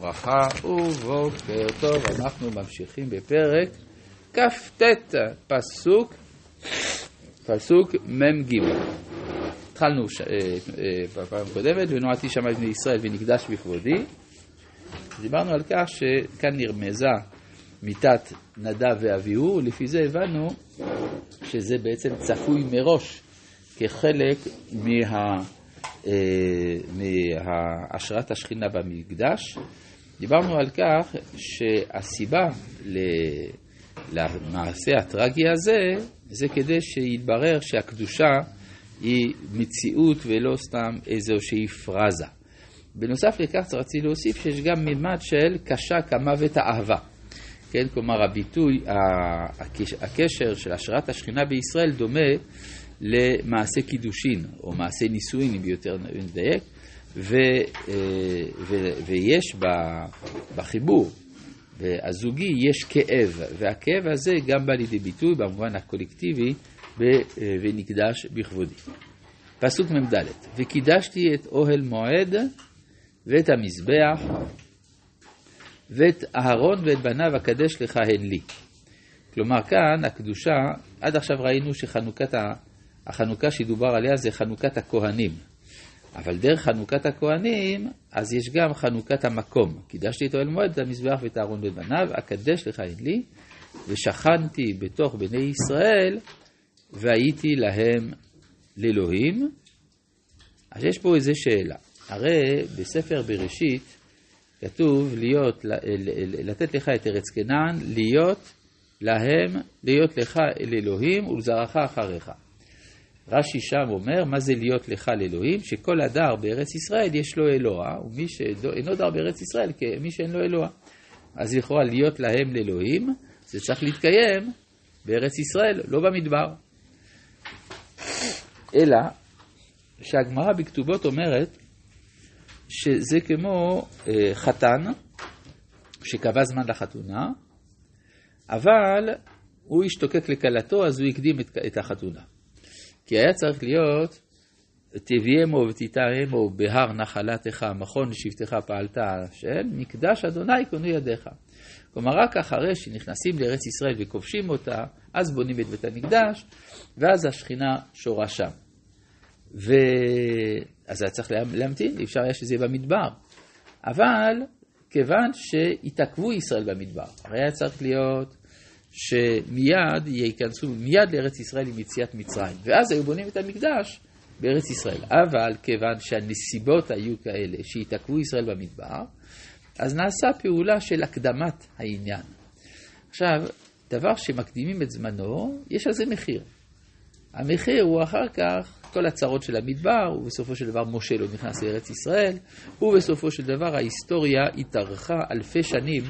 ברכה ובוקר טוב, אנחנו ממשיכים בפרק כ"ט, פסוק, פסוק מ"ג. התחלנו ש... אה, אה, בפעם הקודמת, ונועדתי שם בני ישראל ונקדש בכבודי. דיברנו על כך שכאן נרמזה מיתת נדב ואביהו, ולפי זה הבנו שזה בעצם צפוי מראש כחלק מה... אה, מהשראת השכינה במקדש. דיברנו על כך שהסיבה למעשה הטרגי הזה, זה כדי שיתברר שהקדושה היא מציאות ולא סתם איזושהי פרזה. בנוסף לכך רציתי להוסיף שיש גם מימד של קשה כמוות האהבה. כן, כלומר הביטוי, הקשר של השראת השכינה בישראל דומה למעשה קידושין, או מעשה נישואין, אם יותר נדייק, ו, אה, ו, ויש בחיבור הזוגי, יש כאב, והכאב הזה גם בא לידי ביטוי במובן הקולקטיבי אה, ונקדש בכבודי. פסוק מ"ד: וקידשתי את אוהל מועד ואת המזבח ואת אהרון ואת בניו אקדש לך הן לי. כלומר כאן הקדושה, עד עכשיו ראינו שחנוכת החנוכה שדובר עליה זה חנוכת הכהנים. אבל דרך חנוכת הכהנים, אז יש גם חנוכת המקום. קידשתי את אוהל מועד, את המזבח ואת אהרון בן בניו, אקדש לך את לי, ושכנתי בתוך בני ישראל, והייתי להם לאלוהים. אז יש פה איזו שאלה. הרי בספר בראשית כתוב להיות, לתת לך את ארץ כנען, להיות להם, להיות לך אל אלוהים ולזרעך אחריך. רש"י שם אומר, מה זה להיות לך לאלוהים? שכל הדר בארץ ישראל יש לו אלוה, ומי שאינו דר בארץ ישראל, כמי שאין לו אלוה. אז לכאורה להיות להם לאלוהים, זה צריך להתקיים בארץ ישראל, לא במדבר. אלא שהגמרא בכתובות אומרת שזה כמו אה, חתן שקבע זמן לחתונה, אבל הוא השתוקק לכלתו, אז הוא הקדים את, את החתונה. כי היה צריך להיות תביאמו ותטעמו בהר נחלתך, מכון לשבטך פעלת השם, מקדש אדוני קונו ידיך. כלומר, רק אחרי שנכנסים לארץ ישראל וכובשים אותה, אז בונים את בית המקדש, ואז השכינה שורה שם. ואז היה צריך להמתין, אפשר היה שזה יהיה במדבר. אבל כיוון שהתעכבו ישראל במדבר, הרי היה צריך להיות שמיד ייכנסו מיד לארץ ישראל עם יציאת מצרים, ואז היו בונים את המקדש בארץ ישראל. אבל כיוון שהנסיבות היו כאלה שהתעכבו ישראל במדבר, אז נעשה פעולה של הקדמת העניין. עכשיו, דבר שמקדימים את זמנו, יש על זה מחיר. המחיר הוא אחר כך כל הצרות של המדבר, ובסופו של דבר משה לא נכנס לארץ ישראל, ובסופו של דבר ההיסטוריה התארכה אלפי שנים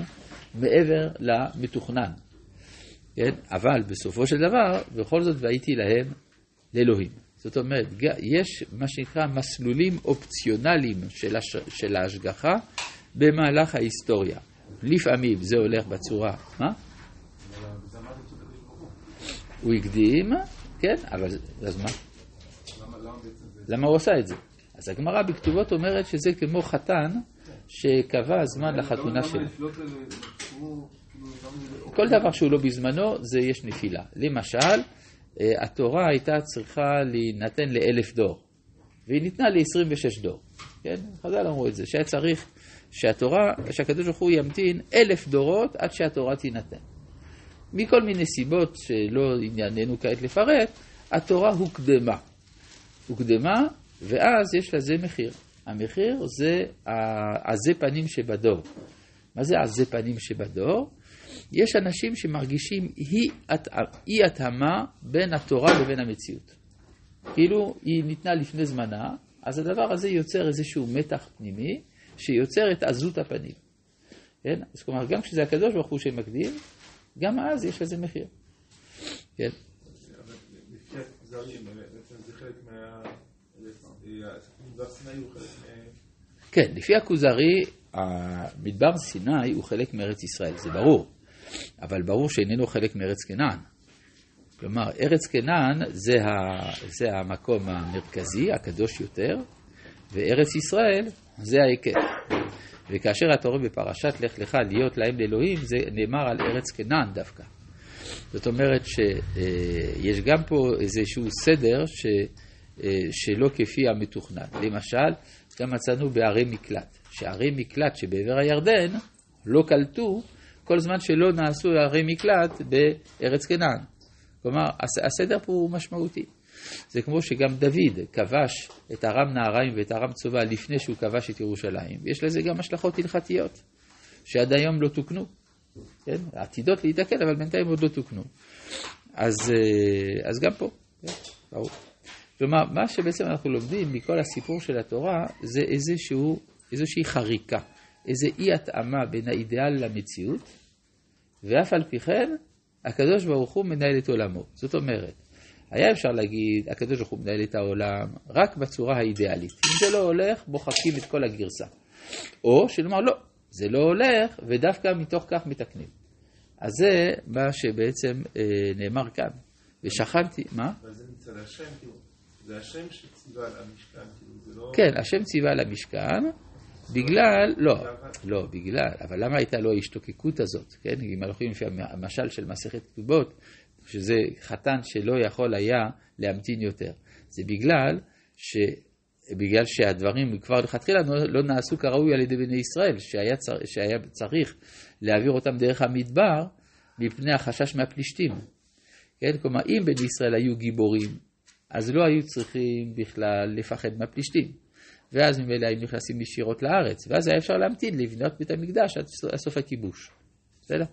מעבר למתוכנן. כן? אבל בסופו של דבר, בכל זאת והייתי להם לאלוהים. זאת אומרת, יש מה שנקרא מסלולים אופציונליים של, הש... של ההשגחה במהלך ההיסטוריה. לפעמים זה הולך בצורה, מה? הוא הקדים, כן, אבל אז מה? למה הוא עשה את זה? אז הגמרא בכתובות אומרת שזה כמו חתן שקבע זמן לחתונה שלו. כל דבר שהוא לא בזמנו, זה יש נפילה. למשל, אה, התורה הייתה צריכה להינתן לאלף דור, והיא ניתנה ל-26 דור. כן? חז"ל אמרו את זה, שהיה צריך שהתורה, שהקדוש ברוך הוא ימתין אלף דורות עד שהתורה תינתן. מכל מיני סיבות שלא ענייננו כעת לפרט, התורה הוקדמה. הוקדמה, ואז יש לזה מחיר. המחיר זה העזי פנים שבדור. מה זה עזי פנים שבדור? יש אנשים שמרגישים אי התאמה בין התורה לבין המציאות. כאילו היא ניתנה לפני זמנה, אז הדבר הזה יוצר איזשהו מתח פנימי שיוצר את עזות הפנים. כן? אז כלומר, גם כשזה הקדוש ברוך הוא שמקדים, גם אז יש לזה מחיר. כן? כן, לפי הכוזרי, מדבר סיני הוא חלק מארץ ישראל, זה ברור. אבל ברור שאיננו חלק מארץ כנען. כלומר, ארץ כנען זה, ה, זה המקום המרכזי, הקדוש יותר, וארץ ישראל זה ההיקף. וכאשר אתה רואה בפרשת לך לך להיות להם לאלוהים, זה נאמר על ארץ כנען דווקא. זאת אומרת שיש גם פה איזשהו סדר ש, שלא כפי המתוכנן. למשל, גם מצאנו בערי מקלט, שערי מקלט שבעבר הירדן לא קלטו כל זמן שלא נעשו ערי מקלט בארץ כנען. כלומר, הסדר פה הוא משמעותי. זה כמו שגם דוד כבש את ארם נהריים ואת ארם צובע לפני שהוא כבש את ירושלים. יש לזה גם השלכות הלכתיות, שעד היום לא תוקנו. כן? עתידות להיתקן, אבל בינתיים עוד לא תוקנו. אז, אה, אז גם פה, כן? ברור. כלומר, מה שבעצם אנחנו לומדים מכל הסיפור של התורה, זה איזשהו, איזושהי חריקה, איזו אי התאמה בין האידיאל למציאות, ואף על פי כן, הקדוש ברוך הוא מנהל את עולמו. זאת אומרת, היה אפשר להגיד, הקדוש ברוך הוא מנהל את העולם רק בצורה האידיאלית. אם זה לא הולך, מוחקים את כל הגרסה. או שנאמר, לא, זה לא הולך, ודווקא מתוך כך מתקנים. אז זה מה שבעצם אה, נאמר כאן. ושכנתי, מה? אבל זה מצד השם, כאילו, זה השם שציווה על המשכן, כאילו, זה לא... כן, השם ציווה על המשכן, בגלל, לא, לא, בגלל, אבל למה הייתה לו ההשתוקקות הזאת, כן? אם הולכים לפי המשל של מסכת כתובות, שזה חתן שלא יכול היה להמתין יותר. זה בגלל, ש... בגלל שהדברים כבר לכתחילה לא, לא נעשו כראוי על ידי בני ישראל, שהיה, צר... שהיה צריך להעביר אותם דרך המדבר מפני החשש מהפלישתים. כן? כלומר, אם בני ישראל היו גיבורים, אז לא היו צריכים בכלל לפחד מהפלישתים. ואז ממילא היו נכנסים ישירות לארץ, ואז היה אפשר להמתין לבנות בית המקדש עד סוף הכיבוש. בסדר?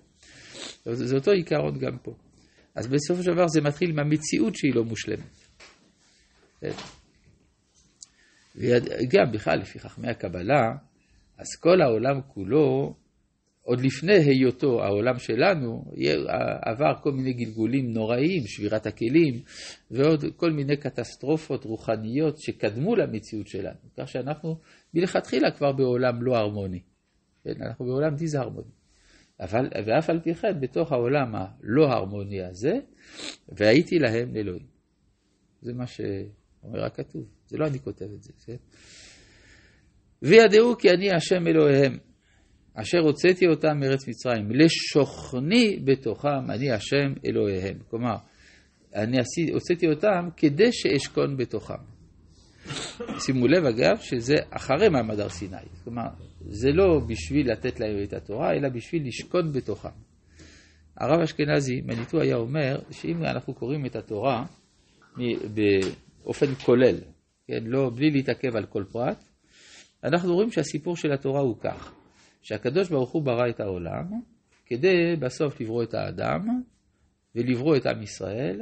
זה אותו עיקרון גם פה. אז בסופו של דבר זה מתחיל עם המציאות שהיא לא מושלמת. וגם בכלל, לפי חכמי הקבלה, אז כל העולם כולו, עוד לפני היותו העולם שלנו, עבר כל מיני גלגולים נוראיים, שבירת הכלים, ועוד כל מיני קטסטרופות רוחניות שקדמו למציאות שלנו. כך שאנחנו מלכתחילה כבר בעולם לא הרמוני. כן, אנחנו בעולם דיסהרמוני. אבל, ואף על פי כן, בתוך העולם הלא הרמוני הזה, והייתי להם לאלוהים. זה מה שאומר הכתוב, זה לא אני כותב את זה, כן? וידעו כי אני השם אלוהיהם, אשר הוצאתי אותם מארץ מצרים, לשוכני בתוכם, אני השם אלוהיהם. כלומר, אני הוצאתי אותם כדי שאשכון בתוכם. שימו לב אגב שזה אחרי מעמד הר סיני, כלומר זה לא בשביל לתת להם את התורה, אלא בשביל לשכון בתוכם. הרב אשכנזי, מניטו היה אומר שאם אנחנו קוראים את התורה באופן כולל, כן, לא, בלי להתעכב על כל פרט, אנחנו רואים שהסיפור של התורה הוא כך, שהקדוש ברוך הוא ברא את העולם כדי בסוף לברוא את האדם ולברוא את עם ישראל,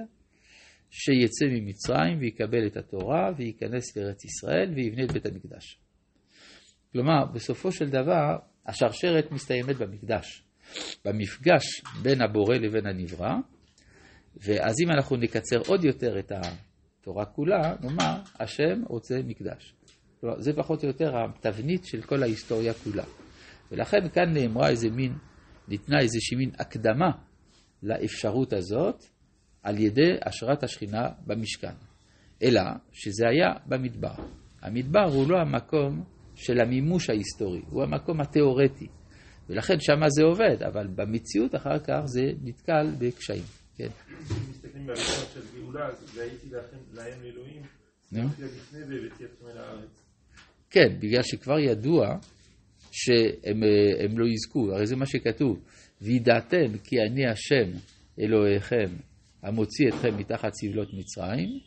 שיצא ממצרים ויקבל את התורה וייכנס לארץ ישראל ויבנה את בית המקדש. כלומר, בסופו של דבר, השרשרת מסתיימת במקדש, במפגש בין הבורא לבין הנברא, ואז אם אנחנו נקצר עוד יותר את התורה כולה, נאמר, השם רוצה מקדש. כלומר, זה פחות או יותר התבנית של כל ההיסטוריה כולה. ולכן כאן נאמרה איזה מין, ניתנה איזושהי מין הקדמה לאפשרות הזאת, על ידי השראת השכינה במשכן, אלא שזה היה במדבר. המדבר הוא לא המקום של המימוש ההיסטורי, הוא המקום התיאורטי, ולכן שמה זה עובד, אבל במציאות אחר כך זה נתקל בקשיים. כן. אם מסתכלים בהלכות של גאולה, אז והייתי להם אלוהים, לפני והבאתי אתכם אל הארץ. כן, בגלל שכבר ידוע שהם לא יזכו, הרי זה מה שכתוב, וידעתם כי אני השם אלוהיכם המוציא אתכם מתחת סבלות מצרים,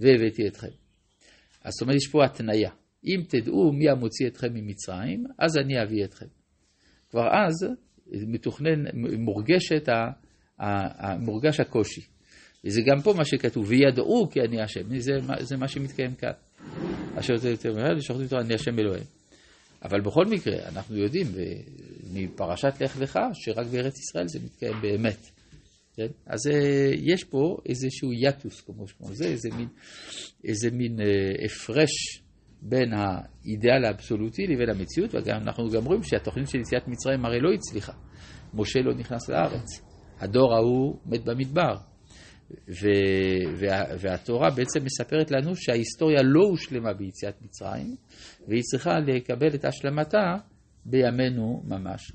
והבאתי אתכם. אז זאת אומרת, יש פה התניה. אם תדעו מי המוציא אתכם ממצרים, אז אני אביא אתכם. כבר אז מתוכנן, מורגשת, מורגש הקושי. וזה גם פה מה שכתוב, וידעו כי אני השם, זה, זה מה שמתקיים כאן. אשר יותר מהר, לשחוט איתו אני השם אלוהים. אבל בכל מקרה, אנחנו יודעים מפרשת לך לך, שרק בארץ ישראל זה מתקיים באמת. כן? אז אה, יש פה איזשהו יטוס, כמו שקוראים לזה, איזה מין, איזה מין אה, הפרש בין האידאל האבסולוטי לבין המציאות, ואנחנו גם רואים שהתוכנית של יציאת מצרים הרי לא הצליחה. משה לא נכנס לארץ, הדור ההוא מת במדבר. ו, וה, והתורה בעצם מספרת לנו שההיסטוריה לא הושלמה ביציאת מצרים, והיא צריכה לקבל את השלמתה בימינו ממש.